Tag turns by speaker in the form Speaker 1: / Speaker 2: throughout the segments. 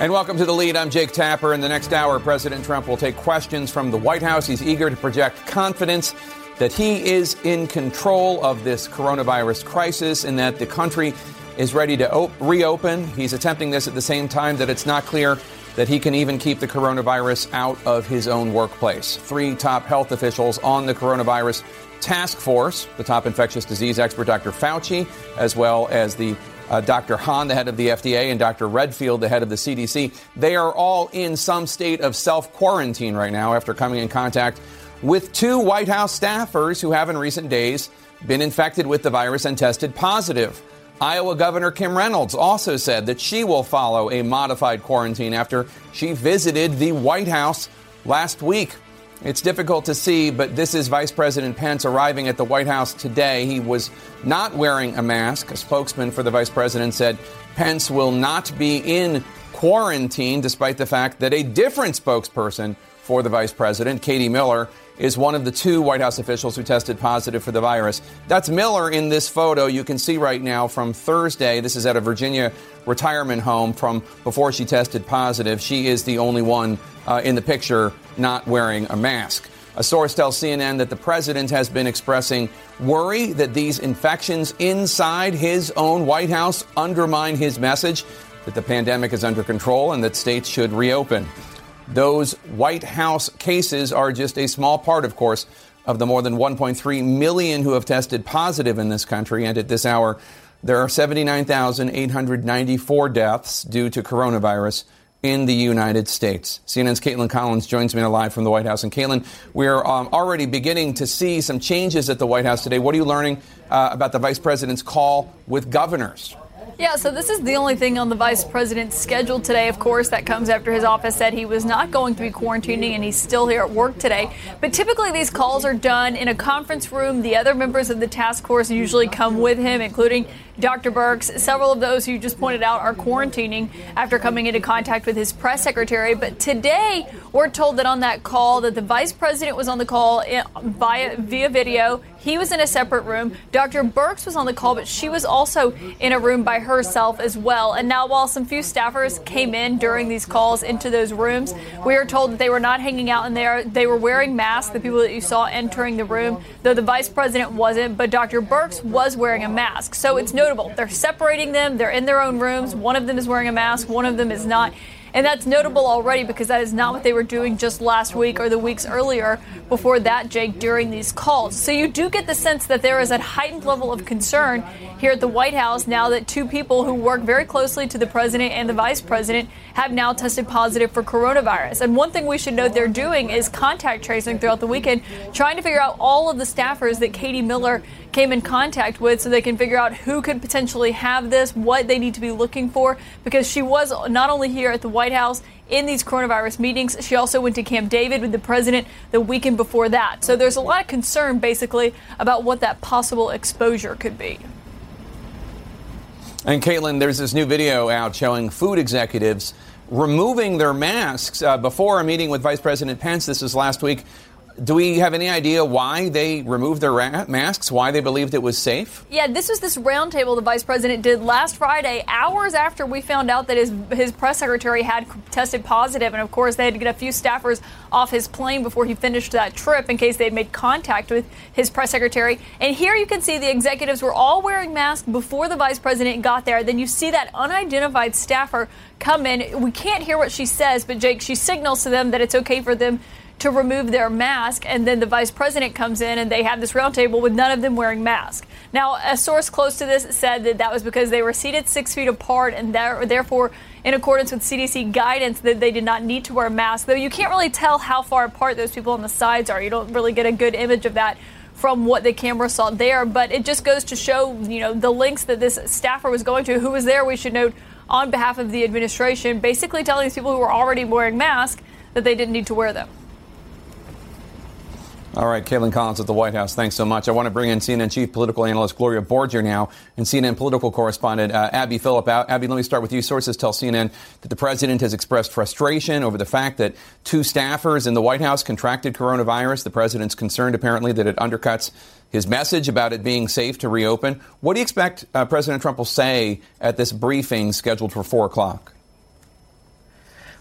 Speaker 1: And welcome to the lead. I'm Jake Tapper. In the next hour, President Trump will take questions from the White House. He's eager to project confidence that he is in control of this coronavirus crisis and that the country is ready to op- reopen. He's attempting this at the same time that it's not clear that he can even keep the coronavirus out of his own workplace. Three top health officials on the coronavirus task force, the top infectious disease expert Dr. Fauci, as well as the uh, Dr. Hahn, the head of the FDA, and Dr. Redfield, the head of the CDC, they are all in some state of self quarantine right now after coming in contact with two White House staffers who have in recent days been infected with the virus and tested positive. Iowa Governor Kim Reynolds also said that she will follow a modified quarantine after she visited the White House last week. It's difficult to see, but this is Vice President Pence arriving at the White House today. He was not wearing a mask. A spokesman for the vice president said Pence will not be in quarantine, despite the fact that a different spokesperson for the vice president, Katie Miller, is one of the two White House officials who tested positive for the virus. That's Miller in this photo you can see right now from Thursday. This is at a Virginia retirement home from before she tested positive. She is the only one uh, in the picture not wearing a mask. A source tells CNN that the president has been expressing worry that these infections inside his own White House undermine his message that the pandemic is under control and that states should reopen. Those White House cases are just a small part, of course, of the more than 1.3 million who have tested positive in this country. And at this hour, there are 79,894 deaths due to coronavirus in the United States. CNN's Kaitlan Collins joins me live from the White House. And Kaitlan, we're um, already beginning to see some changes at the White House today. What are you learning uh, about the vice president's call with governors?
Speaker 2: Yeah, so this is the only thing on the vice president's schedule today. Of course, that comes after his office said he was not going to be quarantining and he's still here at work today. But typically, these calls are done in a conference room. The other members of the task force usually come with him, including Dr. Birx, Several of those you just pointed out are quarantining after coming into contact with his press secretary. But today, we're told that on that call that the vice president was on the call eh, via via video. He was in a separate room. Dr. Birx was on the call, but she was also in a room by herself as well. And now, while some few staffers came in during these calls into those rooms, we are told that they were not hanging out in there. They were wearing masks, the people that you saw entering the room, though the vice president wasn't, but Dr. Birx was wearing a mask. So it's notable. They're separating them, they're in their own rooms. One of them is wearing a mask, one of them is not. And that's notable already because that is not what they were doing just last week or the weeks earlier before that, Jake, during these calls. So you do get the sense that there is a heightened level of concern here at the White House now that two people who work very closely to the president and the vice president have now tested positive for coronavirus. And one thing we should note they're doing is contact tracing throughout the weekend, trying to figure out all of the staffers that Katie Miller came in contact with so they can figure out who could potentially have this, what they need to be looking for, because she was not only here at the White House in these coronavirus meetings, she also went to Camp David with the president the weekend before that. So there's a lot of concern, basically, about what that possible exposure could be.
Speaker 1: And Kaitlan, there's this new video out showing food executives removing their masks uh, before a meeting with Vice President Pence. This was last week do we have any idea why they removed their ra- masks? Why they believed it was safe?
Speaker 2: Yeah, this was this roundtable the vice president did last Friday, hours after we found out that his his press secretary had tested positive, and of course they had to get a few staffers off his plane before he finished that trip in case they had made contact with his press secretary. And here you can see the executives were all wearing masks before the vice president got there. Then you see that unidentified staffer come in. We can't hear what she says, but Jake, she signals to them that it's okay for them to remove their mask, and then the vice president comes in and they have this roundtable with none of them wearing masks. Now, a source close to this said that that was because they were seated six feet apart, and therefore in accordance with CDC guidance that they did not need to wear masks. Though you can't really tell how far apart those people on the sides are. You don't really get a good image of that from what the camera saw there. But it just goes to show, you know, the links that this staffer was going to. Who was there? We should note on behalf of the administration, basically telling these people who were already wearing masks that they didn't need to wear them.
Speaker 1: All right, Kaitlan Collins at the White House. Thanks so much. I want to bring in CNN chief political analyst Gloria Borger now and CNN political correspondent uh, Abby Phillip. Abby, let me start with you. Sources tell CNN that the president has expressed frustration over the fact that two staffers in the White House contracted coronavirus. The president's concerned, apparently, that it undercuts his message about it being safe to reopen. What do you expect uh, President Trump will say at this briefing scheduled for 4 o'clock?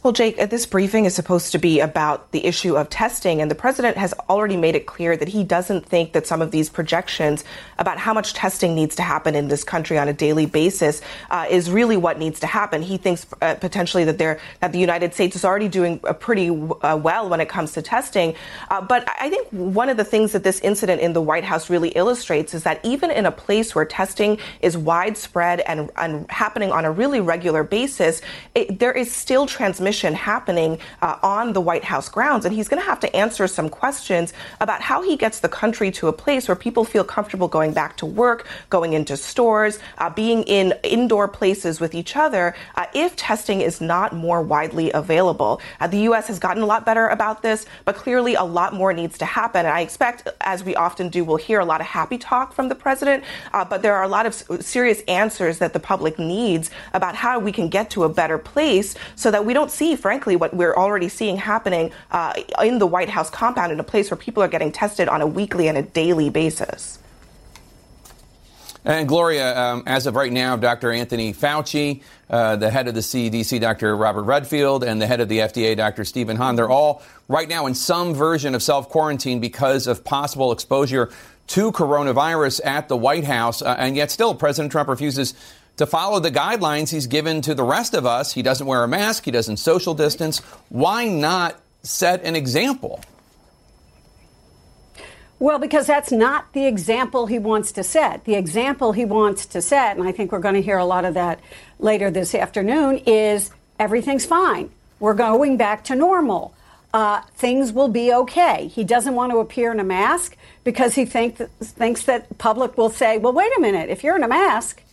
Speaker 3: Well, Jake, uh, this briefing is supposed to be about the issue of testing, and the president has already made it clear that he doesn't think that some of these projections about how much testing needs to happen in this country on a daily basis uh, is really what needs to happen. He thinks uh, potentially that there that the United States is already doing pretty uh, well when it comes to testing. Uh, but I think one of the things that this incident in the White House really illustrates is that even in a place where testing is widespread and, and happening on a really regular basis, it, there is still transmission happening uh, on the White House grounds. And he's going to have to answer some questions about how he gets the country to a place where people feel comfortable going back to work, going into stores, uh, being in indoor places with each other uh, if testing is not more widely available. Uh, the U.S. has gotten a lot better about this, but clearly a lot more needs to happen. And I expect, as we often do, we'll hear a lot of happy talk from the president, uh, but there are a lot of serious answers that the public needs about how we can get to a better place so that we don't see, frankly, what we're already seeing happening uh, in the White House compound in a place where people are getting tested on a weekly and a daily basis.
Speaker 1: And Gloria, um, as of right now, Dr. Anthony Fauci, uh, the head of the CDC, Dr. Robert Redfield, and the head of the FDA, Dr. Stephen Hahn, they're all right now in some version of self quarantine because of possible exposure to coronavirus at the White House. Uh, and yet, still, President Trump refuses to follow the guidelines he's given to the rest of us. He doesn't wear a mask, he doesn't social distance. Why not set an example?
Speaker 4: Well, because that's not the example he wants to set. The example he wants to set, and I think we're going to hear a lot of that later this afternoon, is everything's fine. We're going back to normal. Uh, things will be okay. He doesn't want to appear in a mask because he think thinks that public will say, well, wait a minute, if you're in a mask,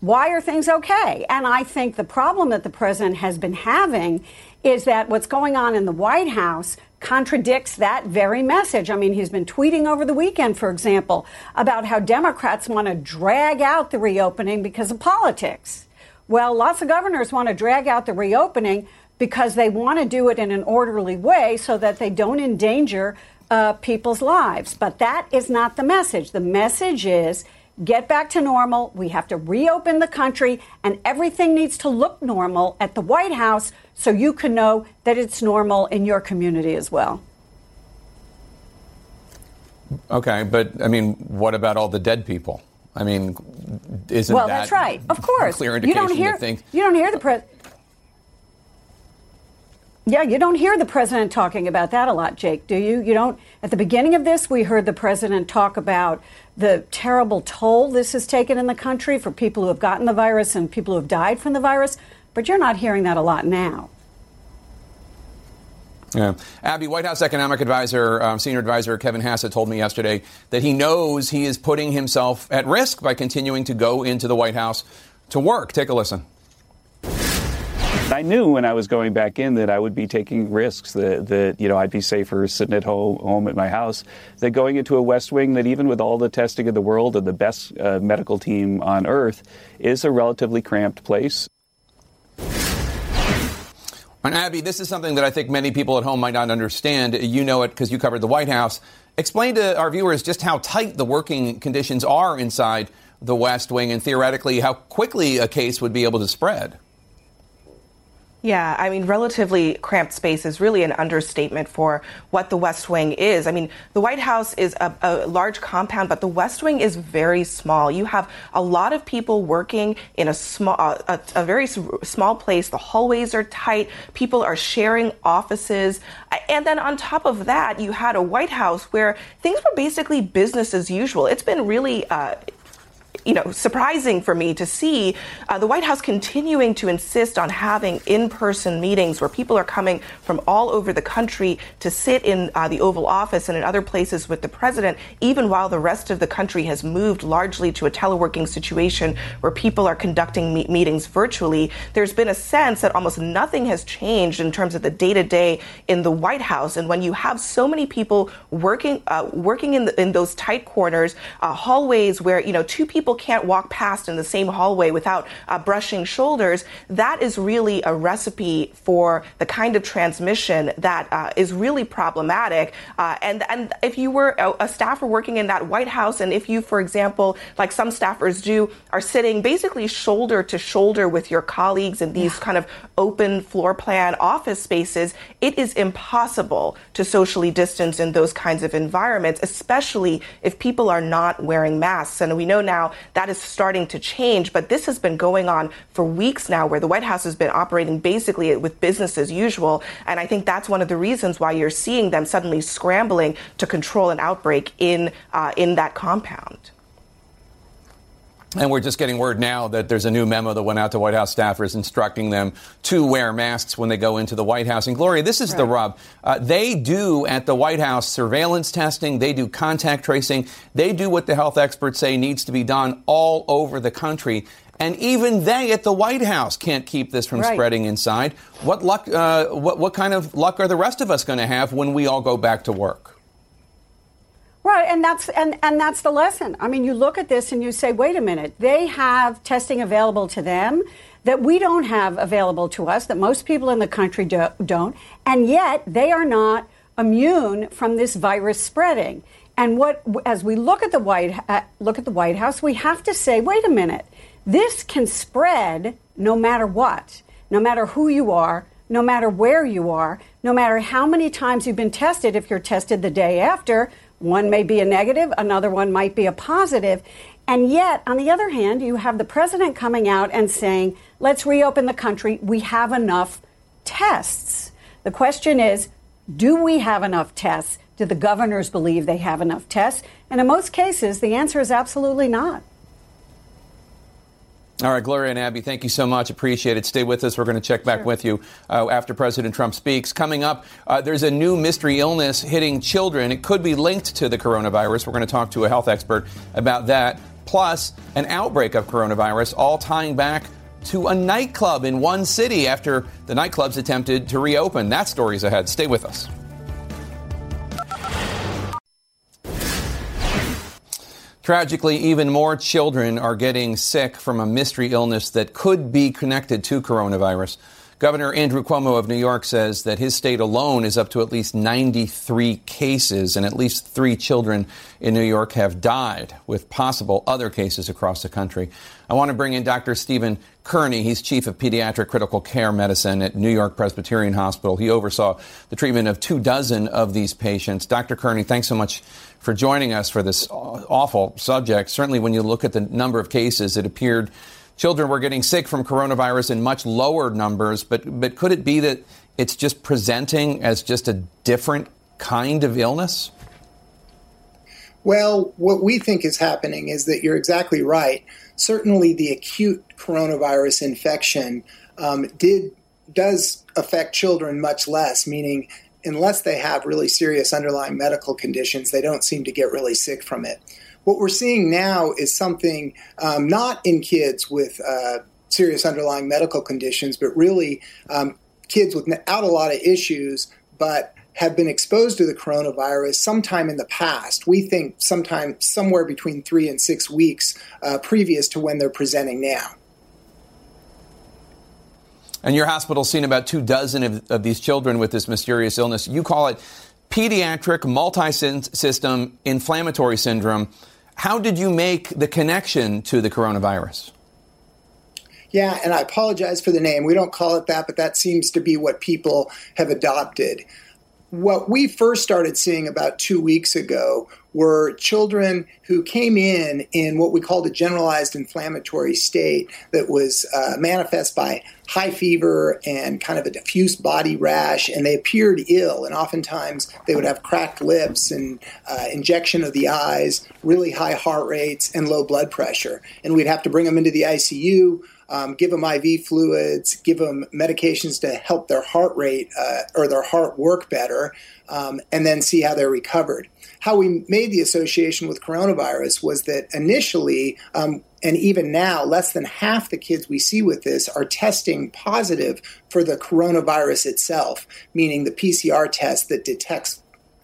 Speaker 4: why are things okay? And I think the problem that the president has been having is that what's going on in the White House contradicts that very message. I mean, he's been tweeting over the weekend, for example, about how Democrats want to drag out the reopening because of politics. Well, lots of governors want to drag out the reopening because they want to do it in an orderly way so that they don't endanger uh, people's lives. But that is not the message. The message is get back to normal. We have to reopen the country, and everything needs to look normal at the White House so you can know that it's normal in your community as well.
Speaker 1: Okay, but I mean, what about all the dead people? I mean, isn't
Speaker 4: well,
Speaker 1: that
Speaker 4: that's right. Of course,
Speaker 1: clear indication
Speaker 4: you don't hear,
Speaker 1: to think
Speaker 4: you don't hear the president. Uh, Yeah, you don't hear the president talking about that a lot, Jake, do you? You don't. At the beginning of this, we heard the president talk about the terrible toll this has taken in the country for people who have gotten the virus and people who have died from the virus, but you're not hearing that a lot now.
Speaker 1: Yeah. Abby, White House economic advisor, um, senior advisor Kevin Hassett told me yesterday that he knows he is putting himself at risk by continuing to go into the White House to work. Take a listen.
Speaker 5: I knew when I was going back in that I would be taking risks, that, that you know I'd be safer sitting at home, home at my house, that going into a West Wing that even with all the testing in the world and the best uh, medical team on earth is a relatively cramped place.
Speaker 1: And Abby, this is something that I think many people at home might not understand. You know it because you covered the White House. Explain to our viewers just how tight the working conditions are inside the West Wing and theoretically how quickly a case would be able to spread.
Speaker 3: Yeah, I mean, relatively cramped space is really an understatement for what the West Wing is. I mean, the White House is a, a, large compound, but the West Wing is very small. You have a lot of people working in a small, a, a very small place. The hallways are tight. People are sharing offices, and then on top of that, you had a White House where things were basically business as usual. It's been really. Uh, you know, surprising for me to see uh, the White House continuing to insist on having in-person meetings where people are coming from all over the country to sit in uh, the Oval Office and in other places with the president, even while the rest of the country has moved largely to a teleworking situation where people are conducting me- meetings virtually. There's been a sense that almost nothing has changed in terms of the day-to-day in the White House, and when you have so many people working uh, working in the, in those tight corners, uh, hallways where you know two people can't walk past in the same hallway without uh, brushing shoulders, that is really a recipe for the kind of transmission that uh, is really problematic. Uh, and and if you were a, a staffer working in that White House, and if you, for example, like some staffers do, are sitting basically shoulder to shoulder with your colleagues in these kind of open floor plan office spaces, it is impossible to socially distance in those kinds of environments, especially if people are not wearing masks. And we know now that is starting to change, but this has been going on for weeks now where the White House has been operating basically with business as usual. And I think that's one of the reasons why you're seeing them suddenly scrambling to control an outbreak in, uh, in that compound.
Speaker 1: And we're just getting word now that there's a new memo that went out to White House staffers instructing them to wear masks when they go into the White House. And Gloria, this is right. the rub. Uh, they do at the White House surveillance testing, they do contact tracing, they do what the health experts say needs to be done all over the country. And even they at the White House can't keep this from right. spreading inside. What luck? Uh, what, what kind of luck are the rest of us going to have when we all go back to work?
Speaker 4: Right, and that's and, and that's the lesson. I mean, you look at this and you say, wait a minute, they have testing available to them that we don't have available to us, that most people in the country do, don't, and yet they are not immune from this virus spreading. And what, as we look at the White uh, look at the White House, we have to say, wait a minute, this can spread no matter what, no matter who you are, no matter where you are, no matter how many times you've been tested. If you're tested the day after, one may be a negative, another one might be a positive. And yet, on the other hand, you have the president coming out and saying, let's reopen the country. We have enough tests. The question is, do we have enough tests? Do the governors believe they have enough tests? And in most cases, the answer is absolutely not.
Speaker 1: All right, Gloria and Abby, thank you so much. Appreciate it. Stay with us. We're going to check back sure. with you uh, after President Trump speaks. Coming up, uh, there's a new mystery illness hitting children. It could be linked to the coronavirus. We're going to talk to a health expert about that. Plus, an outbreak of coronavirus, all tying back to a nightclub in one city after the nightclubs attempted to reopen. That story's ahead. Stay with us. Tragically, even more children are getting sick from a mystery illness that could be connected to coronavirus. Governor Andrew Cuomo of New York says that his state alone is up to at least 93 cases, and at least three children in New York have died, with possible other cases across the country. I want to bring in Dr. Steven Kernie. He's chief of pediatric critical care medicine at New York Presbyterian Hospital. He oversaw the treatment of two dozen of these patients. Dr. Kernie, thanks so much for joining us for this awful subject. Certainly, when you look at the number of cases, it appeared children were getting sick from coronavirus in much lower numbers. But, but could it be that it's just presenting as just a different kind of illness?
Speaker 6: Well, what we think is happening is that you're exactly right. Certainly, the acute coronavirus infection um, did does affect children much less, meaning unless they have really serious underlying medical conditions, they don't seem to get really sick from it. What we're seeing now is something um, not in kids with uh, serious underlying medical conditions, but really um, kids without a lot of issues, but have been exposed to the coronavirus sometime in the past. We think sometime somewhere between three and six weeks uh, previous to when they're presenting now.
Speaker 1: And your hospital's seen about two dozen of, of these children with this mysterious illness. You call it pediatric multi-system inflammatory syndrome. How did you make the connection to the coronavirus?
Speaker 6: Yeah, and I apologize for the name. We don't call it that, but that seems to be what people have adopted. what we first started seeing about two weeks ago were children who came in in what we called a generalized inflammatory state that was uh, manifest by high fever and kind of a diffuse body rash, and they appeared ill. And oftentimes they would have cracked lips and uh, injection of the eyes, really high heart rates, and low blood pressure. And we'd have to bring them into the ICU um, give them IV fluids, give them medications to help their heart rate uh, or their heart work better, um, and then see how they're recovered. How we made the association with coronavirus was that initially, um, and even now, less than half the kids we see with this are testing positive for the coronavirus itself, meaning the PCR test that detects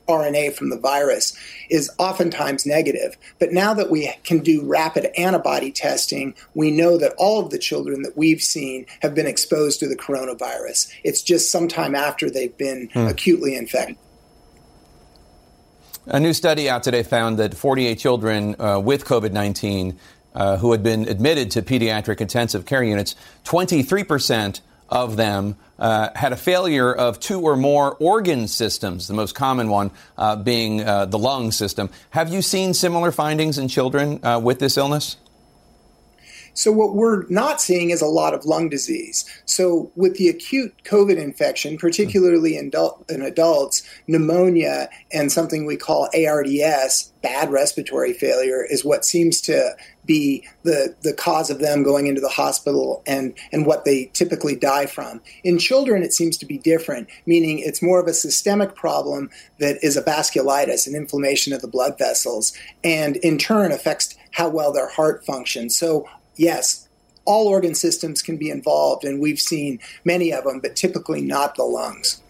Speaker 6: RNA from the virus is oftentimes negative. But now that we can do rapid antibody testing, we know that all of the children that we've seen have been exposed to the coronavirus. It's just sometime after they've been hmm. acutely infected.
Speaker 1: A new study out today found that 48 children uh, with COVID 19 uh, who had been admitted to pediatric intensive care units, 23 percent of them uh, had a failure of two or more organ systems, the most common one uh, being uh, the lung system. Have you seen similar findings in children uh, with this illness?
Speaker 6: So, what we're not seeing is a lot of lung disease. So, with the acute COVID infection, particularly in, adult, in adults, pneumonia and something we call ARDS, bad respiratory failure, is what seems to be the, the cause of them going into the hospital and, and what they typically die from. In children, it seems to be different, meaning it's more of a systemic problem that is a vasculitis, an inflammation of the blood vessels, and in turn affects how well their heart functions. So yes, all organ systems can be involved, and we've seen many of them, but typically not the lungs.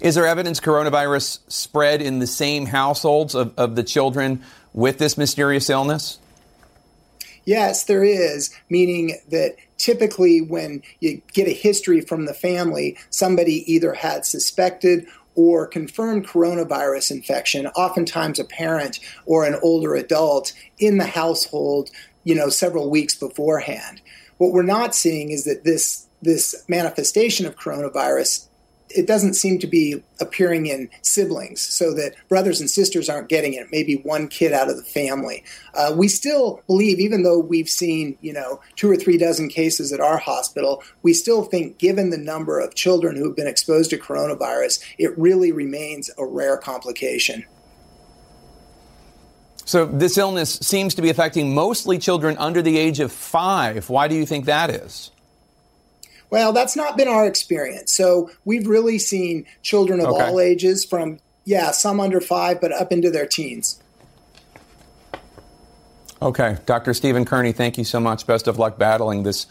Speaker 1: Is there evidence coronavirus spread in the same households of, of the children with this mysterious illness?
Speaker 6: Yes, there is, meaning that typically when you get a history from the family, somebody either had suspected or confirmed coronavirus infection, oftentimes a parent or an older adult in the household, you know, several weeks beforehand. What we're not seeing is that this this manifestation of coronavirus it doesn't seem to be appearing in siblings so that brothers and sisters aren't getting it. Maybe one kid out of the family. Uh, we still believe even though we've seen you know two or three dozen cases at our hospital we still think given the number of children who have been exposed to coronavirus it really remains a rare complication.
Speaker 1: So this illness seems to be affecting mostly children under the age of five. Why do you think that is
Speaker 6: well, that's not been our experience. So we've really seen children of okay. all ages from, yeah, some under five, but up into their teens.
Speaker 1: Okay. Dr. Steven Kernie, thank you so much. Best of luck battling this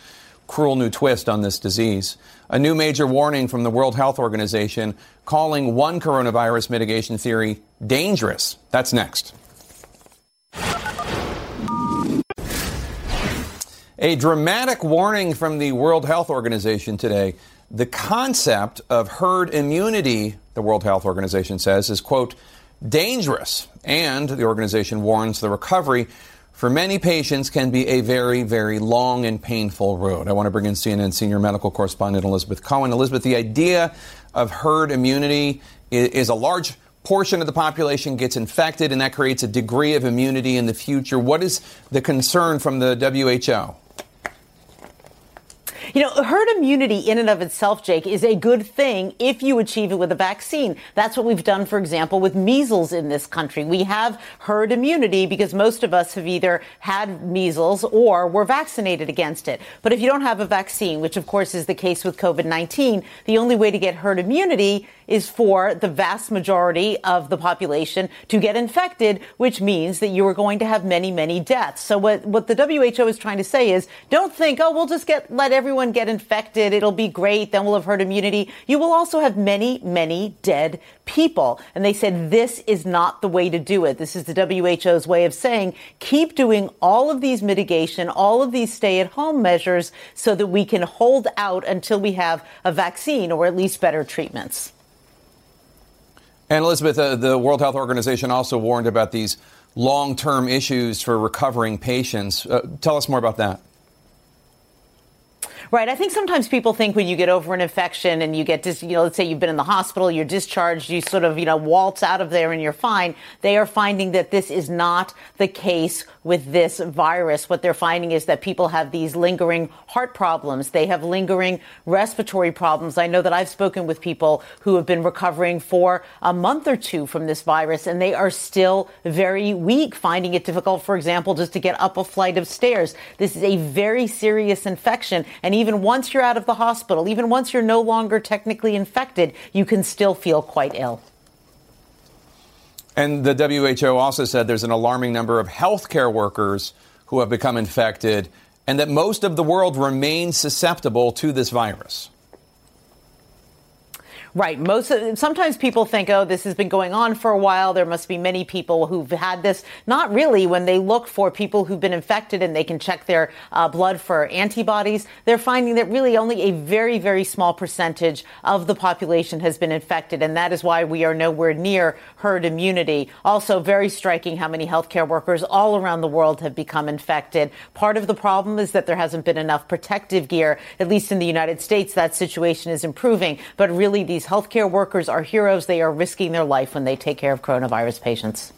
Speaker 1: cruel new twist on this disease. A new major warning from the World Health Organization calling one coronavirus mitigation theory dangerous. That's next. A dramatic warning from the World Health Organization today. The concept of herd immunity, the World Health Organization says, is, quote, dangerous. And the organization warns the recovery for many patients can be a very, very long and painful road. I want to bring in CNN senior medical correspondent Elizabeth Cohen. Elizabeth, the idea of herd immunity is a large portion of the population gets infected, and that creates a degree of immunity in the future. What is the concern from the WHO?
Speaker 7: You know, herd immunity in and of itself, Jake, is a good thing if you achieve it with a vaccine. That's what we've done, for example, with measles in this country. We have herd immunity because most of us have either had measles or were vaccinated against it. But if you don't have a vaccine, which of course is the case with COVID-19, the only way to get herd immunity is for the vast majority of the population to get infected, which means that you are going to have many, many deaths. So what, what the WHO is trying to say is don't think, oh, we'll just get, let everyone get infected. It'll be great. Then we'll have herd immunity. You will also have many, many dead people. And they said this is not the way to do it. This is the WHO's way of saying keep doing all of these mitigation, all of these stay at home measures so that we can hold out until we have a vaccine or at least better treatments.
Speaker 1: And Elizabeth, uh, the World Health Organization also warned about these long term issues for recovering patients. Uh, tell us more about that.
Speaker 7: Right. I think sometimes people think when you get over an infection and you get, dis- you know, let's say you've been in the hospital, you're discharged, you sort of, you know, waltz out of there and you're fine. They are finding that this is not the case with this virus. What they're finding is that people have these lingering heart problems. They have lingering respiratory problems. I know that I've spoken with people who have been recovering for a month or two from this virus and they are still very weak, finding it difficult, for example, just to get up a flight of stairs. This is a very serious infection. And even once you're out of the hospital, even once you're no longer technically infected, you can still feel quite ill.
Speaker 1: And the WHO also said there's an alarming number of healthcare workers who have become infected and that most of the world remains susceptible to this virus.
Speaker 7: Right. Most of, sometimes people think, oh, this has been going on for a while. There must be many people who've had this. Not really. When they look for people who've been infected and they can check their uh, blood for antibodies, they're finding that really only a very, very small percentage of the population has been infected, and that is why we are nowhere near herd immunity. Also, very striking how many healthcare workers all around the world have become infected. Part of the problem is that there hasn't been enough protective gear. At least in the United States, that situation is improving, but really these these healthcare workers are heroes. They are risking their life when they take care of coronavirus patients.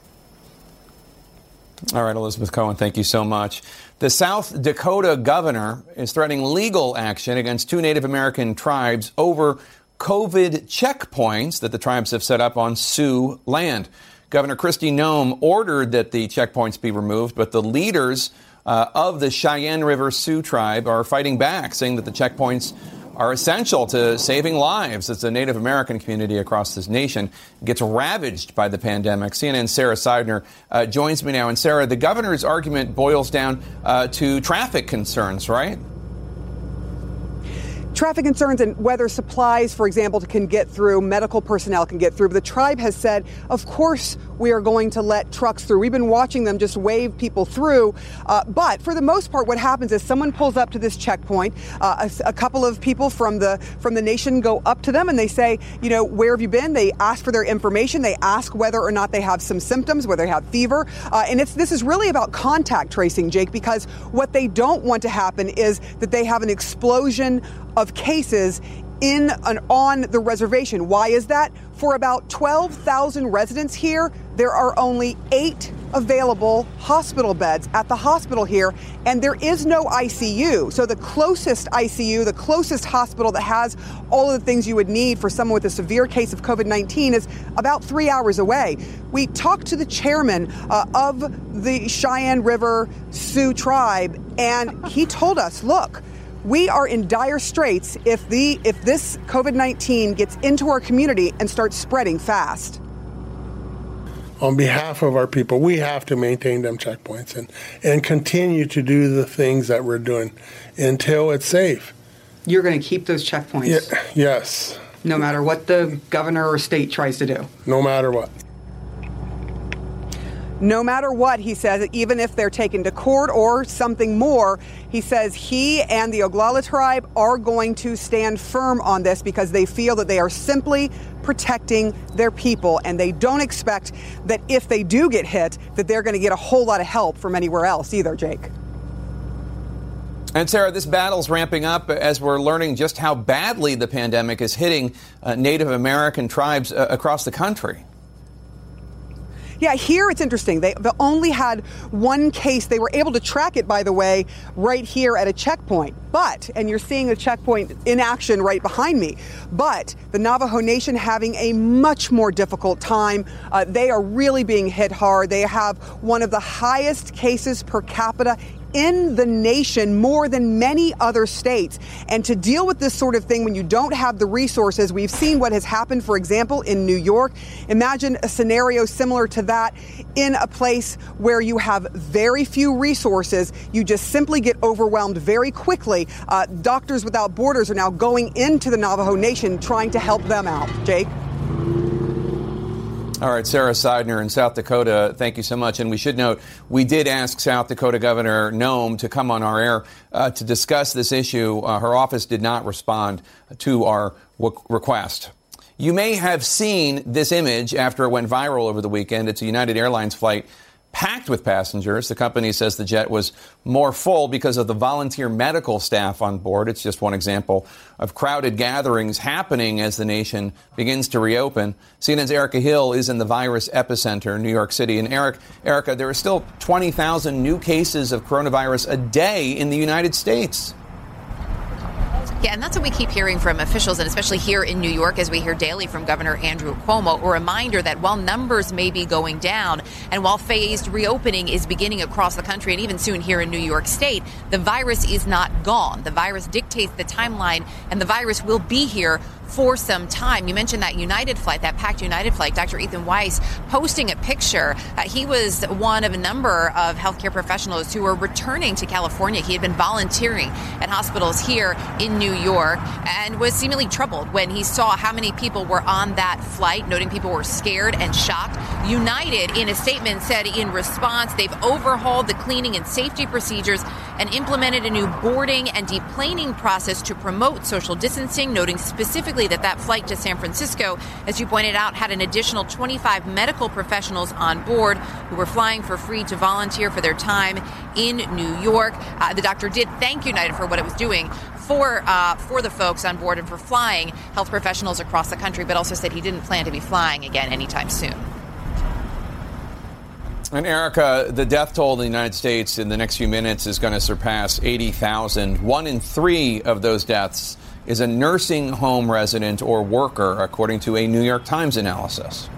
Speaker 1: All right, Elizabeth Cohen, thank you so much. The South Dakota governor is threatening legal action against two Native American tribes over COVID checkpoints that the tribes have set up on Sioux land. Governor Kristi Noem ordered that the checkpoints be removed, but the leaders uh, of the Cheyenne River Sioux tribe are fighting back, saying that the checkpoints are essential to saving lives as the Native American community across this nation gets ravaged by the pandemic. CNN's Sara Sidner uh, joins me now. And Sara, the governor's argument boils down uh, to traffic concerns, right?
Speaker 8: Traffic concerns and whether supplies, for example, can get through, medical personnel can get through. But the tribe has said, of course, we are going to let trucks through. We've been watching them just wave people through. Uh, but for the most part, what happens is someone pulls up to this checkpoint. Uh, a, a, couple of people from the from the nation go up to them and they say, you know, where have you been? They ask for their information. They ask whether or not they have some symptoms, whether they have fever. Uh, and it's this is really about contact tracing, Jake, because what they don't want to happen is that they have an explosion of cases in and on the reservation. Why is that? For about 12,000 residents here, there are only eight available hospital beds at the hospital here, and there is no ICU. So the closest ICU, the closest hospital that has all of the things you would need for someone with a severe case of COVID 19 is about three hours away. We talked to the chairman uh, of the Cheyenne River Sioux tribe, and he told us, look, we are in dire straits if the if this COVID-19 gets into our community and starts spreading fast.
Speaker 9: On behalf of our people, we have to maintain them checkpoints and, and continue to do the things that we're doing until it's safe.
Speaker 10: You're going to keep those checkpoints?
Speaker 9: Yeah, yes.
Speaker 10: No matter what the governor or state tries to do?
Speaker 9: No matter what
Speaker 8: no matter what, he says, even if they're taken to court or something more, he says he and the Oglala tribe are going to stand firm on this because they feel that they are simply protecting their people and they don't expect that if they do get hit that they're going to get a whole lot of help from anywhere else either, Jake.
Speaker 1: And Sara, this battle's ramping up as we're learning just how badly the pandemic is hitting uh, Native American tribes uh, across the country.
Speaker 8: Yeah, here it's interesting. They, only had one case. They were able to track it, by the way, right here at a checkpoint. But, and you're seeing the checkpoint in action right behind me, but the Navajo Nation having a much more difficult time. Uh, they are really being hit hard. They have one of the highest cases per capita in the nation more than many other states. And to deal with this sort of thing when you don't have the resources, we've seen what has happened, for example, in New York. Imagine a scenario similar to that in a place where you have very few resources. You just simply get overwhelmed very quickly. Uh, Doctors Without Borders are now going into the Navajo Nation trying to help them out. Jake?
Speaker 1: All right, Sara Sidner in South Dakota, thank you so much. And we should note, we did ask South Dakota Governor Noem to come on our air uh, to discuss this issue. Uh, her office did not respond to our w- request. You may have seen this image after it went viral over the weekend. It's a United Airlines flight packed with passengers. The company says the jet was more full because of the volunteer medical staff on board. It's just one example of crowded gatherings happening as the nation begins to reopen. CNN's Erica Hill is in the virus epicenter, New York City. And Eric, Erica, there are still 20,000 new cases of coronavirus a day in the United States.
Speaker 11: Yeah, and that's what we keep hearing from officials, and especially here in New York, as we hear daily from Governor Andrew Cuomo. A reminder that while numbers may be going down, and while phased reopening is beginning across the country and even soon here in New York State, the virus is not gone. The virus dictates the timeline, and the virus will be here for some time. You mentioned that United flight, that packed United flight. Dr. Ethan Weiss posting a picture. Uh, he was one of a number of healthcare professionals who were returning to California. He had been volunteering at hospitals here in New York and was seemingly troubled when he saw how many people were on that flight, noting people were scared and shocked. United, in a statement, said in response they've overhauled the cleaning and safety procedures and implemented a new boarding and deplaning process to promote social distancing, noting specifically that that flight to San Francisco, as you pointed out, had an additional 25 medical professionals on board who were flying for free to volunteer for their time in New York. Uh, the doctor did thank United for what it was doing for uh, for the folks on board and for flying health professionals across the country, but also said he didn't plan to be flying again anytime soon.
Speaker 1: And Erica, the death toll in the United States in the next few minutes is going to surpass 80,000. One in three of those deaths is a nursing home resident or worker, according to a New York Times analysis.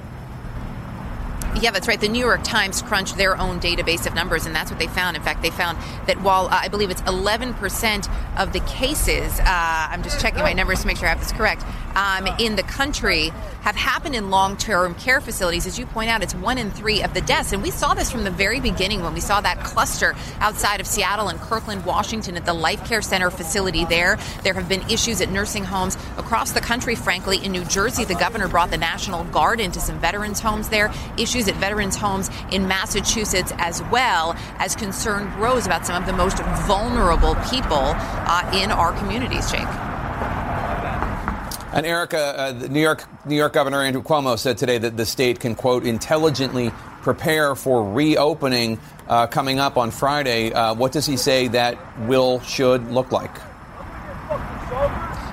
Speaker 11: Yeah, that's right. The New York Times crunched their own database of numbers, and that's what they found. In fact, they found that while uh, I believe it's 11% of the cases, uh, I'm just checking my numbers to make sure I have this correct, um, in the country have happened in long term care facilities. As you point out, it's one in three of the deaths. And we saw this from the very beginning when we saw that cluster outside of Seattle and Kirkland, Washington, at the Life Care Center facility there. There have been issues at nursing homes across the country, frankly. In New Jersey, the governor brought the National Guard into some veterans' homes there. Issues at veterans' homes in Massachusetts as well, as concern grows about some of the most vulnerable people uh, in our communities, Jake.
Speaker 1: And Erica, uh, New York New York Governor Andrew Cuomo said today that the state can quote intelligently prepare for reopening uh, coming up on Friday. Uh, what does he say that will should look like?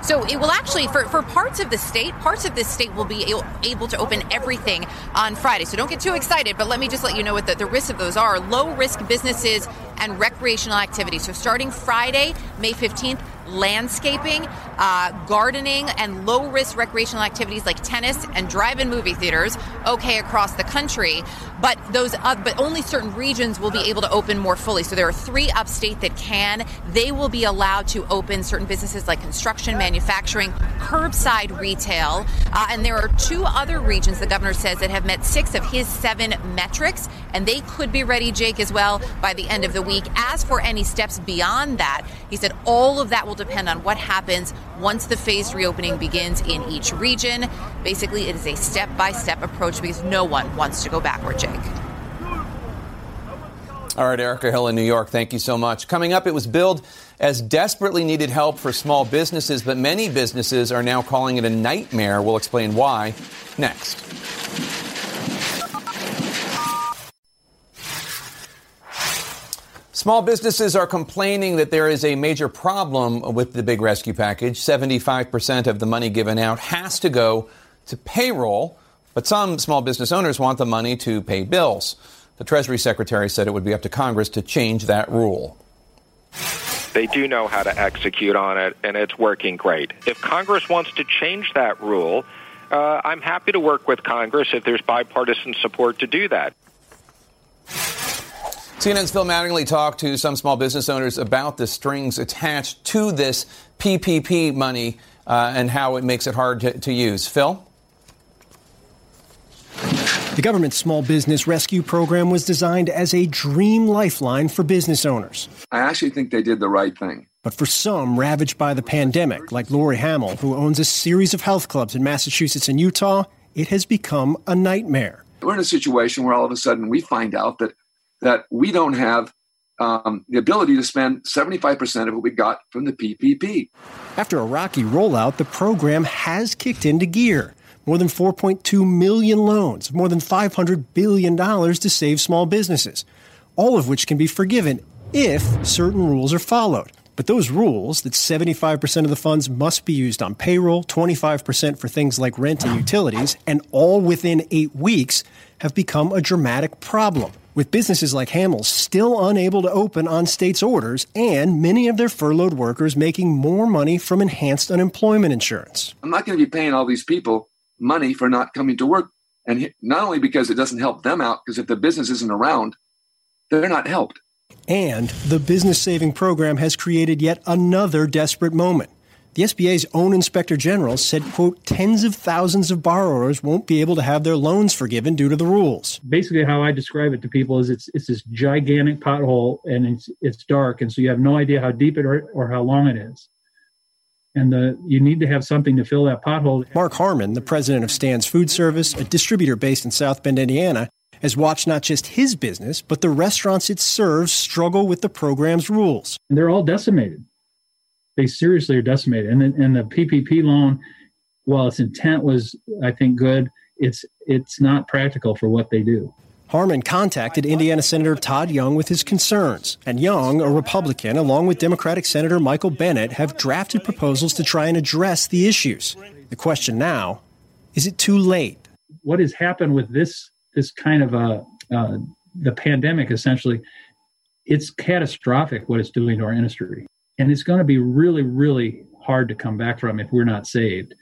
Speaker 11: So it will actually, for, for parts of the state, parts of this state will be able to open everything on Friday. So don't get too excited, but let me just let you know what the, the risks of those are. Low risk businesses and recreational activities. So starting Friday, May 15th, landscaping, uh, gardening, and low risk recreational activities like tennis and drive in movie theaters okay across the country. But those, uh, but only certain regions will be able to open more fully. So there are three upstate that can. They will be allowed to open certain businesses like construction, manufacturing, curbside retail, uh, and there are two other regions the governor says that have met six of his seven metrics, and they could be ready, Jake, as well by the end of the week. As for any steps beyond that, he said all of that will depend on what happens once the phased reopening begins in each region. Basically, it is a step by step approach because no one wants to go backward, Jake.
Speaker 1: All right, Erica Hill in New York, thank you so much. Coming up, it was billed as desperately needed help for small businesses, but many businesses are now calling it a nightmare. We'll explain why next. Small businesses are complaining that there is a major problem with the big rescue package. 75% of the money given out has to go to payroll, but some small business owners want the money to pay bills. The Treasury Secretary said it would be up to Congress to change that rule.
Speaker 12: They do know how to execute on it, and it's working great. If Congress wants to change that rule, uh, I'm happy to work with Congress if there's bipartisan support to do that.
Speaker 1: CNN's Phil Mattingly talked to some small business owners about the strings attached to this PPP money uh, and how it makes it hard to, to use. Phil?
Speaker 13: The government's small business rescue program was designed as a dream lifeline for business owners.
Speaker 14: I actually think they did the right thing.
Speaker 13: But for some ravaged by the pandemic, like Lori Hamill, who owns a series of health clubs in Massachusetts and Utah, it has become a nightmare.
Speaker 14: We're in a situation where all of a sudden we find out that that we don't have um, the ability to spend 75% of what we got from the PPP.
Speaker 13: After a rocky rollout, the program has kicked into gear. more than 4.2 million loans, more than $500 billion to save small businesses, all of which can be forgiven if certain rules are followed. But those rules that 75% of the funds must be used on payroll, 25% for things like rent and utilities, and all within eight weeks have become a dramatic problem. With businesses like Hamels still unable to open on states' orders, and many of their furloughed workers making more money from enhanced unemployment insurance.
Speaker 14: I'm not going to be paying all these people money for not coming to work. And not only because it doesn't help them out, because if the business isn't around, they're not helped.
Speaker 13: And the business saving program has created yet another desperate moment. The SBA's own inspector general said, quote, tens of thousands of borrowers won't be able to have their loans forgiven due to the rules.
Speaker 15: Basically, how I describe it to people is it's it's this gigantic pothole and it's it's dark, and so you have no idea how deep it or, or how long it is. And the, you need to have something to fill that pothole.
Speaker 13: Mark Harmon, the president of Stan's Food Service, a distributor based in South Bend, Indiana, has watched not just his business, but the restaurants it serves struggle with the program's rules.
Speaker 15: And they're all decimated. They seriously are decimated. And the, and the PPP loan, while its intent was, I think, good, it's it's not practical for what they do.
Speaker 13: Harmon contacted Indiana Senator Todd Young with his concerns, and Young, a Republican, along with Democratic Senator Michael Bennet, have drafted proposals to try and address the issues. The question now is it too late?
Speaker 15: What has happened with this this kind of a uh, the pandemic essentially? It's catastrophic what it's doing to our industry, and it's going to be really, really hard to come back from if we're not saved.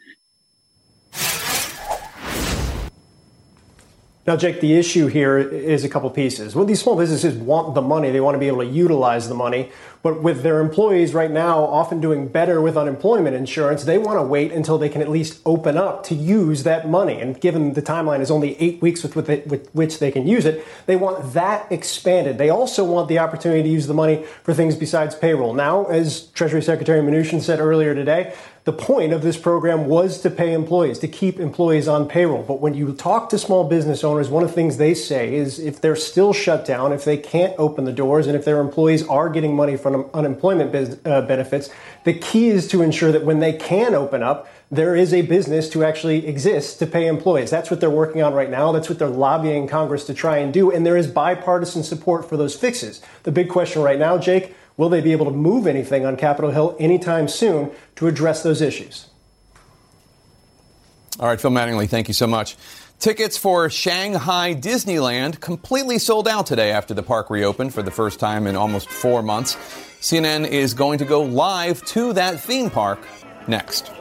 Speaker 16: Now, Jake, the issue here is a couple pieces. Well, these small businesses want the money, they want to be able to utilize the money. But with their employees right now often doing better with unemployment insurance, they want to wait until they can at least open up to use that money. And given the timeline is only eight weeks with, with, it, with which they can use it, they want that expanded. They also want the opportunity to use the money for things besides payroll. Now, as Treasury Secretary Mnuchin said earlier today, the point of this program was to pay employees, to keep employees on payroll. But when you talk to small business owners, one of the things they say is if they're still shut down, if they can't open the doors, and if their employees are getting money from unemployment uh, benefits, the key is to ensure that when they can open up, there is a business to actually exist to pay employees. That's what they're working on right now. That's what they're lobbying Congress to try and do. And there is bipartisan support for those fixes. The big question right now, Jake, Will they be able to move anything on Capitol Hill anytime soon to address those issues?
Speaker 1: All right, Phil Mattingly, thank you so much. Tickets for Shanghai Disneyland completely sold out today after the park reopened for the first time in almost four months. CNN is going to go live to that theme park next.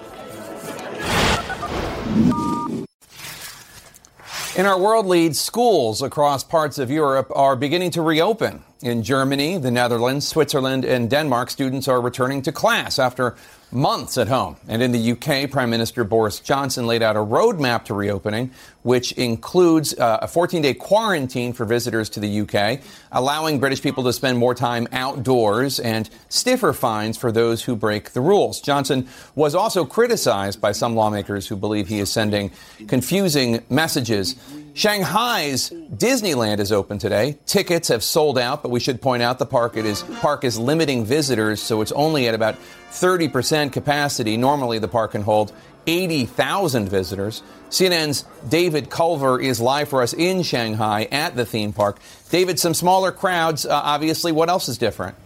Speaker 1: In our world lead, schools across parts of Europe are beginning to reopen. In Germany, the Netherlands, Switzerland, and Denmark, students are returning to class after months at home. And in the UK, Prime Minister Boris Johnson laid out a roadmap to reopening, which includes uh, a 14 day quarantine for visitors to the UK, allowing British people to spend more time outdoors, and stiffer fines for those who break the rules. Johnson was also criticized by some lawmakers who believe he is sending confusing messages. Shanghai's Disneyland is open today. Tickets have sold out, but we should point out the park is park is limiting visitors, so it's only at about 30% capacity. Normally, the park can hold 80,000 visitors. CNN's David Culver is live for us in Shanghai at the theme park. David, some smaller crowds, uh, obviously. What else is different?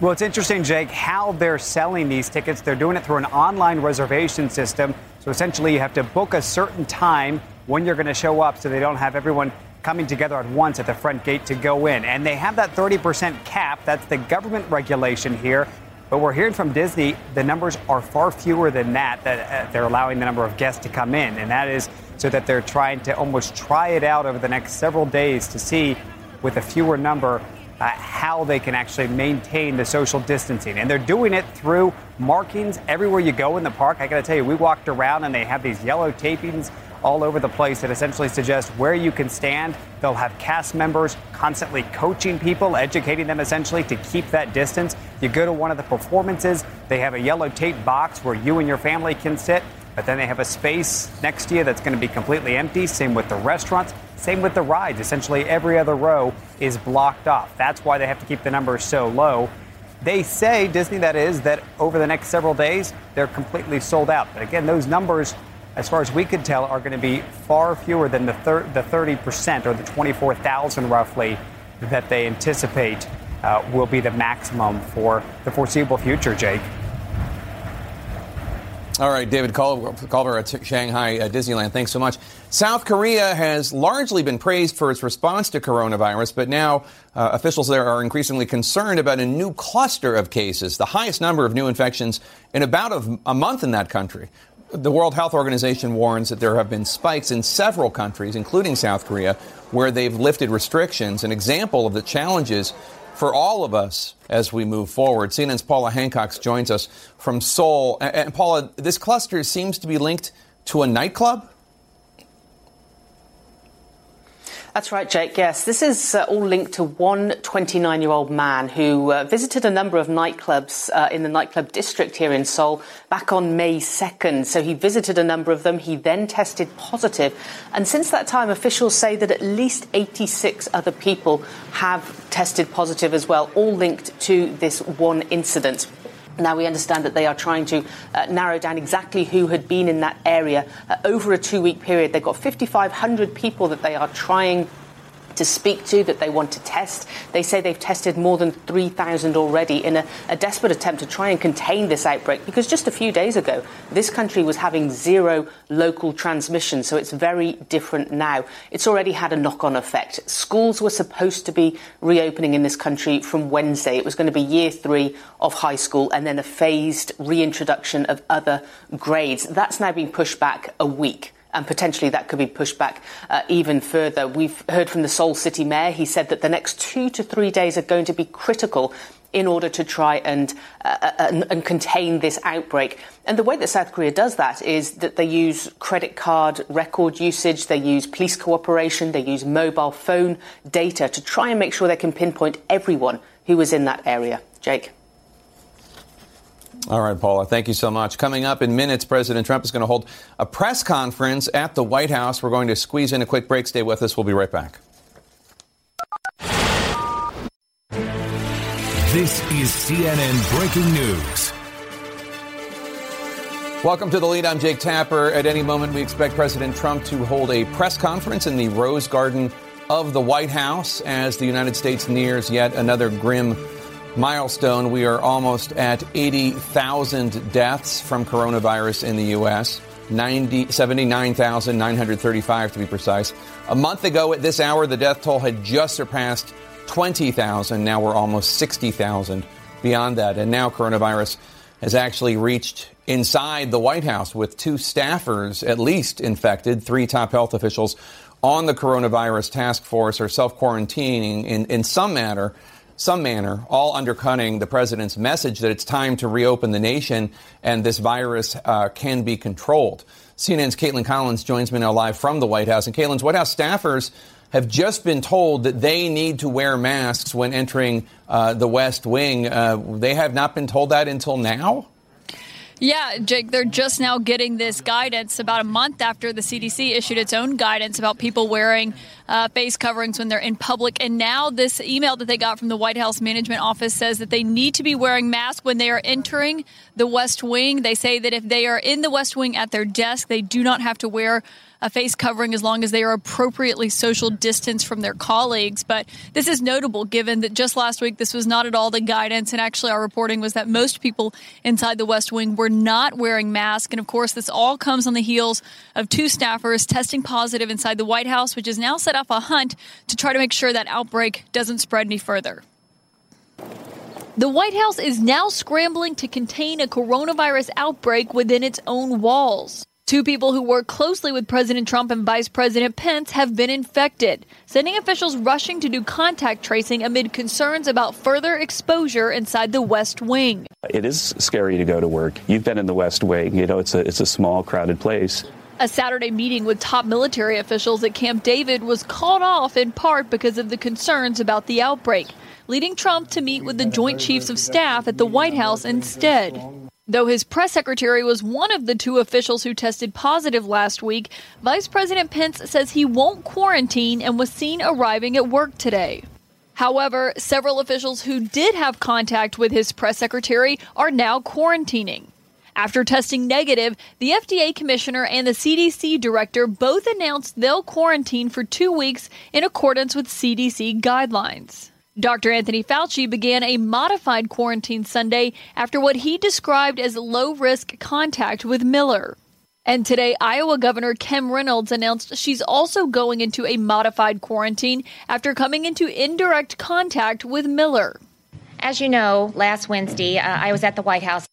Speaker 17: Well, it's interesting, Jake, how they're selling these tickets. They're doing it through an online reservation system. So essentially, you have to book a certain time when you're going to show up so they don't have everyone coming together at once at the front gate to go in. And they have that 30% cap. That's the government regulation here. But we're hearing from Disney the numbers are far fewer than that, that uh, they're allowing the number of guests to come in. And that is so that they're trying to almost try it out over the next several days to see with a fewer number uh, how they can actually maintain the social distancing. And they're doing it through markings everywhere you go in the park. I got to tell you, we walked around and they have these yellow tapings all over the place that essentially suggest where you can stand. They'll have cast members constantly coaching people, educating them essentially to keep that distance. You go to one of the performances, they have a yellow tape box where you and your family can sit, but then they have a space next to you that's going to be completely empty. Same with the restaurants, same with the rides. Essentially, every other row is blocked off. That's why they have to keep the numbers so low. They say, Disney that is, that over the next several days, they're completely sold out. But again, those numbers, as far as we could tell, are going to be far fewer than the, thir- the 30% or the 24,000 roughly that they anticipate uh, will be the maximum for the foreseeable future, Jake.
Speaker 1: All right, David Culver at Shanghai uh, Disneyland. Thanks so much. South Korea has largely been praised for its response to coronavirus, but now uh, officials there are increasingly concerned about a new cluster of cases, the highest number of new infections in about a, a month in that country. The World Health Organization warns that there have been spikes in several countries, including South Korea, where they've lifted restrictions, an example of the challenges for all of us as we move forward. CNN's Paula Hancocks joins us from Seoul. And Paula, this cluster seems to be linked to a nightclub?
Speaker 18: That's right, Jake. Yes, this is uh, all linked to one 29 year old man who uh, visited a number of nightclubs uh, in the nightclub district here in Seoul back on May 2nd. So he visited a number of them. He then tested positive. And since that time, officials say that at least 86 other people have tested positive as well, all linked to this one incident. Now, we understand that they are trying to uh, narrow down exactly who had been in that area uh, over a two week period. They've got 5,500 people that they are trying to speak to, that they want to test. They say they've tested more than 3,000 already in a, a, desperate attempt to try and contain this outbreak because just a few days ago, this country was having zero local transmission, so it's very different now. It's already had a knock on effect. Schools were supposed to be reopening in this country from Wednesday. It was going to be year three of high school and then a phased reintroduction of other grades. That's now been pushed back a week and potentially that could be pushed back uh, even further. We've heard from the Seoul City Mayor. He said that the next two to three days are going to be critical in order to try and, uh, uh, and, and, contain this outbreak. And the way that South Korea does that is that they use credit card record usage, they use police cooperation, they use mobile phone data to try and make sure they can pinpoint everyone who was in that area. Jake.
Speaker 1: All right, Paula, thank you so much. Coming up in minutes, President Trump is going to hold a press conference at the White House. We're going to squeeze in a quick break. Stay with us. We'll be right back.
Speaker 19: This is CNN Breaking News.
Speaker 1: Welcome to the lead. I'm Jake Tapper. At any moment, we expect President Trump to hold a press conference in the Rose Garden of the White House as the United States nears yet another grim milestone. We are almost at 80,000 deaths from coronavirus in the U.S. 79,935 to be precise. A month ago at this hour, the death toll had just surpassed 20,000. Now we're almost 60,000 beyond that. And now coronavirus has actually reached inside the White House with two staffers at least infected. Three top health officials on the coronavirus task force are self quarantining in, in some manner some manner, all undercutting the president's message that it's time to reopen the nation and this virus uh, can be controlled. CNN's Kaitlan Collins joins me now live from the White House. And Kaitlan's White House staffers have just been told that they need to wear masks when entering uh, the West Wing. Uh, they have not been told that until now?
Speaker 2: Yeah, Jake, they're just now getting this guidance about a month after the CDC issued its own guidance about people wearing uh, face coverings when they're in public. And now, this email that they got from the White House Management Office says that they need to be wearing masks when they are entering the West Wing. They say that if they are in the West Wing at their desk, they do not have to wear a face covering as long as they are appropriately social distance from their colleagues. But this is notable given that just last week this was not at all the guidance. And actually, our reporting was that most people inside the West Wing were not wearing masks. And of course, this all comes on the heels of two staffers testing positive inside the White House, which has now set off a hunt to try to make sure that outbreak doesn't spread any further. The White House is now scrambling to contain a coronavirus outbreak within its own walls. Two people who work closely with President Trump and Vice President Pence have been infected, sending officials rushing to do contact tracing amid concerns about further exposure inside the West Wing.
Speaker 5: It is scary to go to work. You've been in the West Wing. You know, it's a it's a small, crowded place.
Speaker 2: A Saturday meeting with top military officials at Camp David was called off in part because of the concerns about the outbreak, leading Trump to meet with the Joint Chiefs of Staff at the White House instead. Though his press secretary was one of the two officials who tested positive last week, Vice President Pence says he won't quarantine and was seen arriving at work today. However, several officials who did have contact with his press secretary are now quarantining. After testing negative, the FDA commissioner and the CDC director both announced they'll quarantine for two weeks in accordance with CDC guidelines. Dr. Anthony Fauci began a modified quarantine Sunday after what he described as low risk contact with Miller. And today, Iowa Governor Kim Reynolds announced she's also going into a modified quarantine after coming into indirect contact with Miller.
Speaker 20: As you know, last Wednesday, uh, I was at the White House.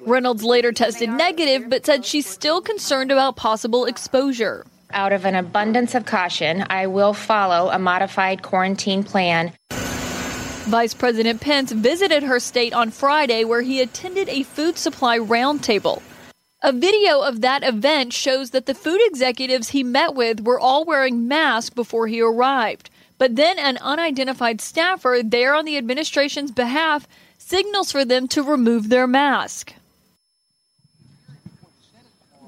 Speaker 2: Reynolds later tested negative, but said she's still concerned about possible exposure.
Speaker 20: Out of an abundance of caution, I will follow a modified quarantine plan.
Speaker 2: Vice President Pence visited her state on Friday where he attended a food supply roundtable. A video of that event shows that the food executives he met with were all wearing masks before he arrived. But then an unidentified staffer there on the administration's behalf signals for them to remove their mask.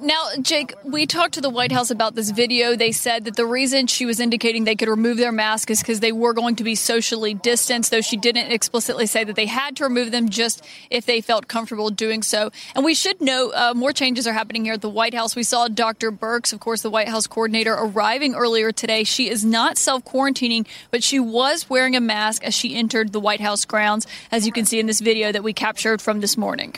Speaker 2: Now, Jake, we talked to the White House about this video. They said that the reason she was indicating they could remove their mask is because they were going to be socially distanced, though she didn't explicitly say that they had to remove them just if they felt comfortable doing so. And we should note uh, more changes are happening here at the White House. We saw Dr. Birx, of course, the White House coordinator, arriving earlier today. She is not self quarantining, but she was wearing a mask as she entered the White House grounds, as you can see in this video that we captured from this morning.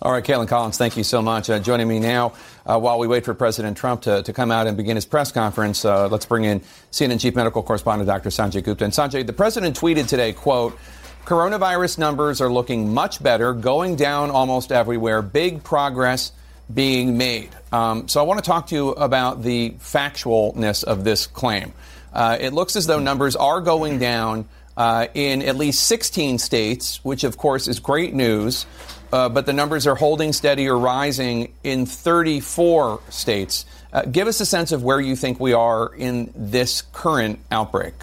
Speaker 1: All right, Kaitlan Collins, thank you so much. Uh, joining me now, uh, while we wait for President Trump to, to come out and begin his press conference, uh, let's bring in CNN chief medical correspondent Dr. Sanjay Gupta. And Sanjay, the president tweeted today, quote, coronavirus numbers are looking much better, going down almost everywhere, big progress being made. Um, so I want to talk to you about the factualness of this claim. Uh, it looks as though numbers are going down uh, in at least 16 states, which of course is great news uh, but the numbers are holding steady or rising in 34 states. Uh, give us a sense of where you think we are in this current outbreak.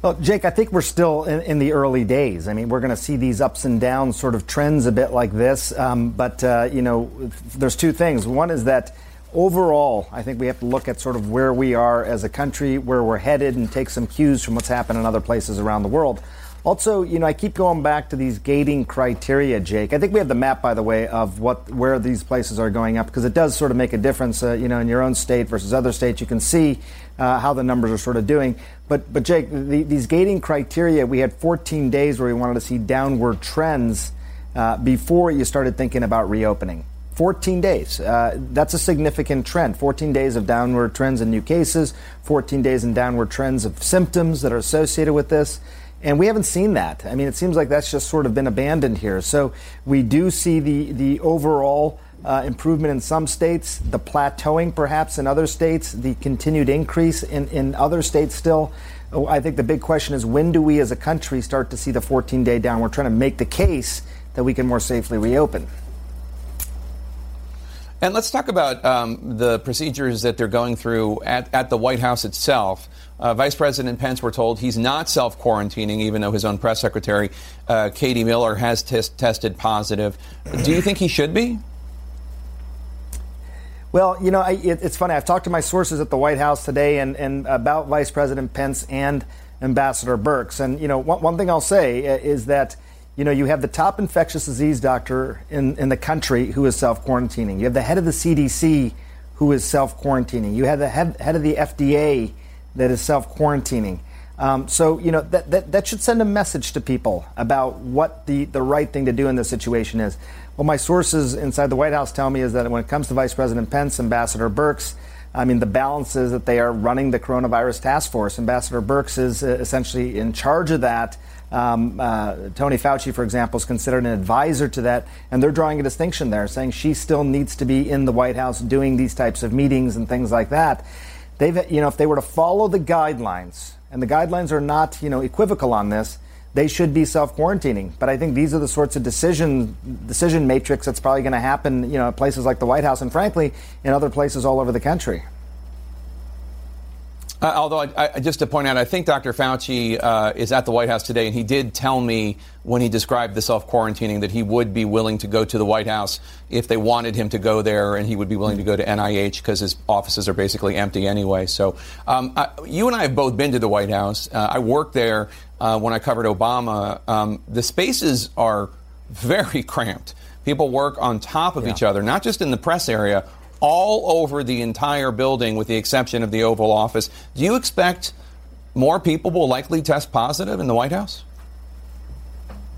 Speaker 21: Well, Jake, I think we're still in, in the early days. I mean, we're going to see these ups and downs sort of trends a bit like this. Um, but, uh, you know, there's two things. One is that overall, I think we have to look at sort of where we are as a country, where we're headed, and take some cues from what's happened in other places around the world. Also, you know, I keep going back to these gating criteria, Jake. I think we have the map, by the way, of what where these places are going up because it does sort of make a difference. Uh, you know, in your own state versus other states, you can see uh, how the numbers are sort of doing. But, but Jake, the, these gating criteria, we had 14 days where we wanted to see downward trends uh, before you started thinking about reopening. 14 days. Uh, that's a significant trend. 14 days of downward trends in new cases, 14 days in downward trends of symptoms that are associated with this. And we haven't seen that. I mean, it seems like that's just sort of been abandoned here. So we do see the, the overall uh, improvement in some states, the plateauing perhaps in other states, the continued increase in, in other states still. Oh, I think the big question is when do we as a country start to see the 14 day downward trend and make the case that we can more safely reopen?
Speaker 1: And let's talk about um, the procedures that they're going through at, at the White House itself. Uh, Vice President Pence, we're told he's not self quarantining, even though his own press secretary, uh, Katie Miller, has tested positive. Do you think he should be?
Speaker 21: Well, you know, I, it, it's funny. I've talked to my sources at the White House today and, and about Vice President Pence and Ambassador Birx. And, you know, one, one thing I'll say uh, is that, you know, you have the top infectious disease doctor in, in the country who is self quarantining. You have the head of the CDC who is self quarantining. You have the head, head of the FDA that is self quarantining. Um, so, you know, that, that, that should send a message to people about what the, the right thing to do in this situation is. What my sources inside the White House tell me is that when it comes to Vice President Pence, Ambassador Birx, I mean, the balance is that they are running the coronavirus task force. Ambassador Birx is uh, essentially in charge of that. Um, uh, Tony Fauci, for example, is considered an advisor to that, and they're drawing a distinction there, saying she still needs to be in the White House doing these types of meetings and things like that they've, you know, if they were to follow the guidelines, and the guidelines are not, you know, equivocal on this, they should be self quarantining. But I think these are the sorts of decision decision matrix that's probably going to happen, you know, at places like the White House, and frankly, in other places all over the country.
Speaker 1: Uh, although, I, I, just to point out, I think Dr. Fauci uh, is at the White House today, and he did tell me when he described the self quarantining that he would be willing to go to the White House if they wanted him to go there, and he would be willing to go to NIH because his offices are basically empty anyway. So, um, I, you and I have both been to the White House. Uh, I worked there uh, when I covered Obama. Um, the spaces are very cramped. People work on top of yeah. each other, not just in the press area, all over the entire building, with the exception of the Oval Office. Do you expect more people will likely test positive in the White House?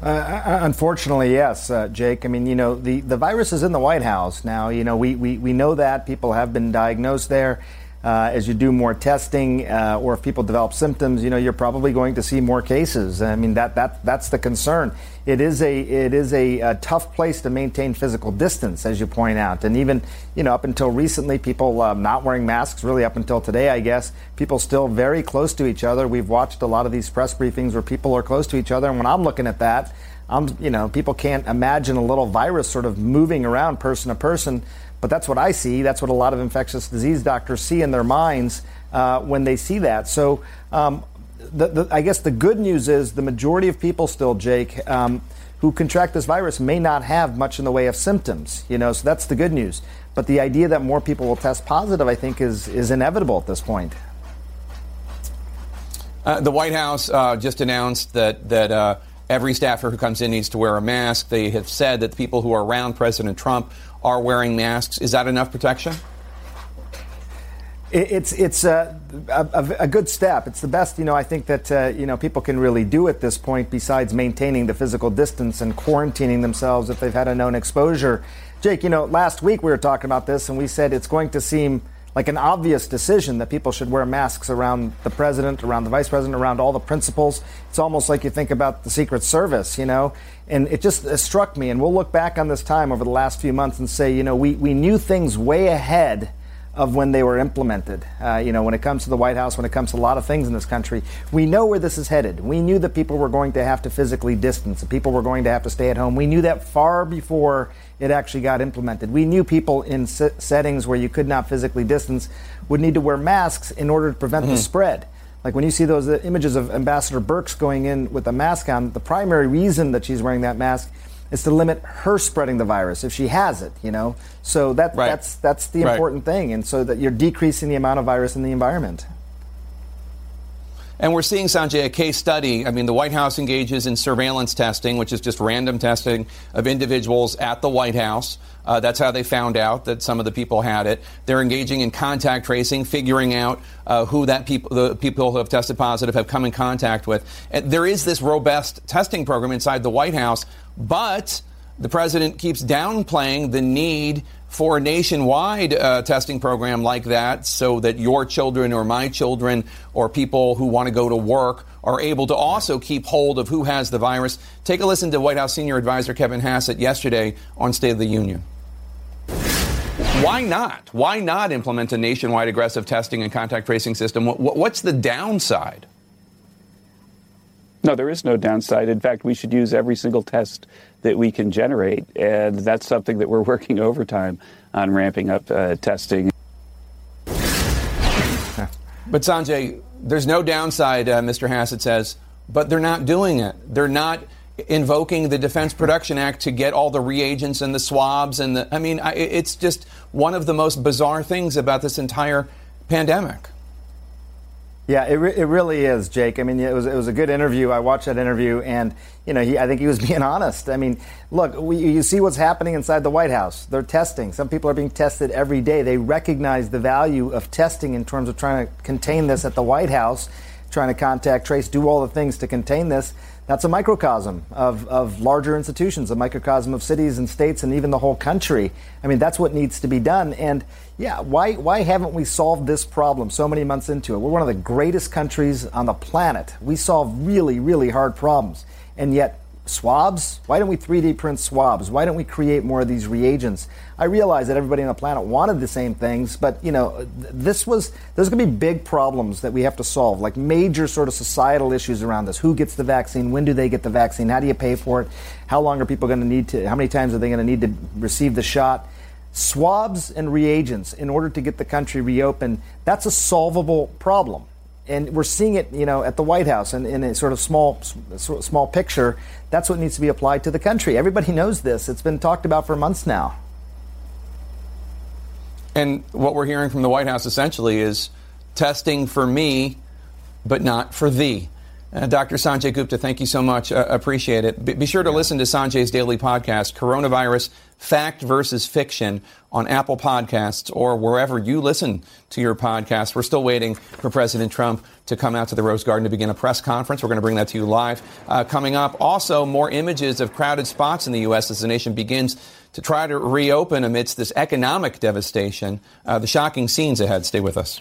Speaker 21: Uh, uh, unfortunately, yes, uh, Jake. I mean, you know, the, the virus is in the White House now. You know, we, we, we know that people have been diagnosed there uh, as you do more testing, uh, or if people develop symptoms, you know, you're probably going to see more cases. I mean, that, that that's the concern. It is a it is a, a, tough place to maintain physical distance, as you point out, and even you know up until recently, people uh, not wearing masks. Really, up until today, I guess, people still very close to each other. We've watched a lot of these press briefings where people are close to each other, and when I'm looking at that. I'm, you know, people can't imagine a little virus sort of moving around person to person but that's what I see. That's what a lot of infectious disease doctors see in their minds uh, when they see that. So, um, the, the, I guess the good news is the majority of people still, Jake, um, who contract this virus may not have much in the way of symptoms. You know, so that's the good news. But the idea that more people will test positive, I think, is is inevitable at this point.
Speaker 1: Uh, the White House uh, just announced that that uh, every staffer who comes in needs to wear a mask. They have said that the people who are around President Trump are wearing masks. Is that enough protection?
Speaker 21: It's it's a, a, a, good step. It's the best, you know. I think that uh, you know people can really do at this point. Besides maintaining the physical distance and quarantining themselves if they've had a known exposure. Jake, you know, last week we were talking about this, and we said it's going to seem like an obvious decision that people should wear masks around the president, around the vice president, around all the principals. It's almost like you think about the Secret Service, you know? And it just it struck me, and we'll look back on this time over the last few months and say, you know, we, we knew things way ahead of when they were implemented. Uh, you know, when it comes to the White House, when it comes to a lot of things in this country, we know where this is headed. We knew that people were going to have to physically distance, that people were going to have to stay at home. We knew that far before it actually got implemented. We knew people in settings where you could not physically distance would need to wear masks in order to prevent mm-hmm. the spread. Like when you see those uh, images of Ambassador Birx going in with a mask on, the primary reason that she's wearing that mask is to limit her spreading the virus if she has it, you know. So that right. that's that's the important right. thing, and so that you're decreasing the amount of virus in the environment.
Speaker 1: And we're seeing, Sanjay, a case study. I mean, the White House engages in surveillance testing, which is just random testing of individuals at the White House. Uh, that's how they found out that some of the people had it. They're engaging in contact tracing, figuring out uh, who that people, the people who have tested positive have come in contact with. And there is this robust testing program inside the White House, but the president keeps downplaying the need for a nationwide uh, testing program like that so that your children or my children or people who want to go to work are able to also keep hold of who has the virus. Take a listen to White House senior advisor Kevin Hassett yesterday on State of the Union. Why not? Why not implement a nationwide aggressive testing and contact tracing system? What's the downside?
Speaker 5: No, there is no downside. In fact, we should use every single test that we can generate, and that's something that we're working overtime on ramping up uh, testing.
Speaker 1: But Sanjay, there's no downside, uh, Mr. Hassett says, but they're not doing it. They're not invoking the Defense Production Act to get all the reagents and the swabs and the. I mean, it's just one of the most bizarre things about this entire pandemic.
Speaker 21: Yeah, it, re- it really is, Jake. I mean, it was it was a good interview. I watched that interview, and you know, he, I think he was being honest. I mean, look, we, you see what's happening inside the White House. They're testing. Some people are being tested every day. They recognize the value of testing in terms of trying to contain this at the White House, trying to contact trace, do all the things to contain this that's a microcosm of, of larger institutions, a microcosm of cities and states and even the whole country. I mean, that's what needs to be done. And yeah, why, why haven't we solved this problem so many months into it? We're one of the greatest countries on the planet. We solve really, really hard problems. And yet, swabs? Why don't we 3D print swabs? Why don't we create more of these reagents? I realize that everybody on the planet wanted the same things, but you know, this was there's going to be big problems that we have to solve, like major sort of societal issues around this. Who gets the vaccine? When do they get the vaccine? How do you pay for it? How long are people going to need to? How many times are they going to need to receive the shot? Swabs and reagents in order to get the country reopened. That's a solvable problem. And we're seeing it, you know, at the White House and in a sort of small, small picture. That's what needs to be applied to the country. Everybody knows this. It's been talked about for months now.
Speaker 1: And what we're hearing from the White House essentially is testing for me, but not for thee. Uh, Dr. Sanjay Gupta, thank you so much. Uh, appreciate it. B- be sure to listen to Sanjay's daily podcast, Coronavirus Fact versus Fiction, on Apple Podcasts or wherever you listen to your podcast. We're still waiting for President Trump to come out to the Rose Garden to begin a press conference. We're going to bring that to you live uh, coming up. Also, more images of crowded spots in the U.S. as the nation begins to try to reopen amidst this economic devastation. Uh, the shocking scenes ahead. Stay with us.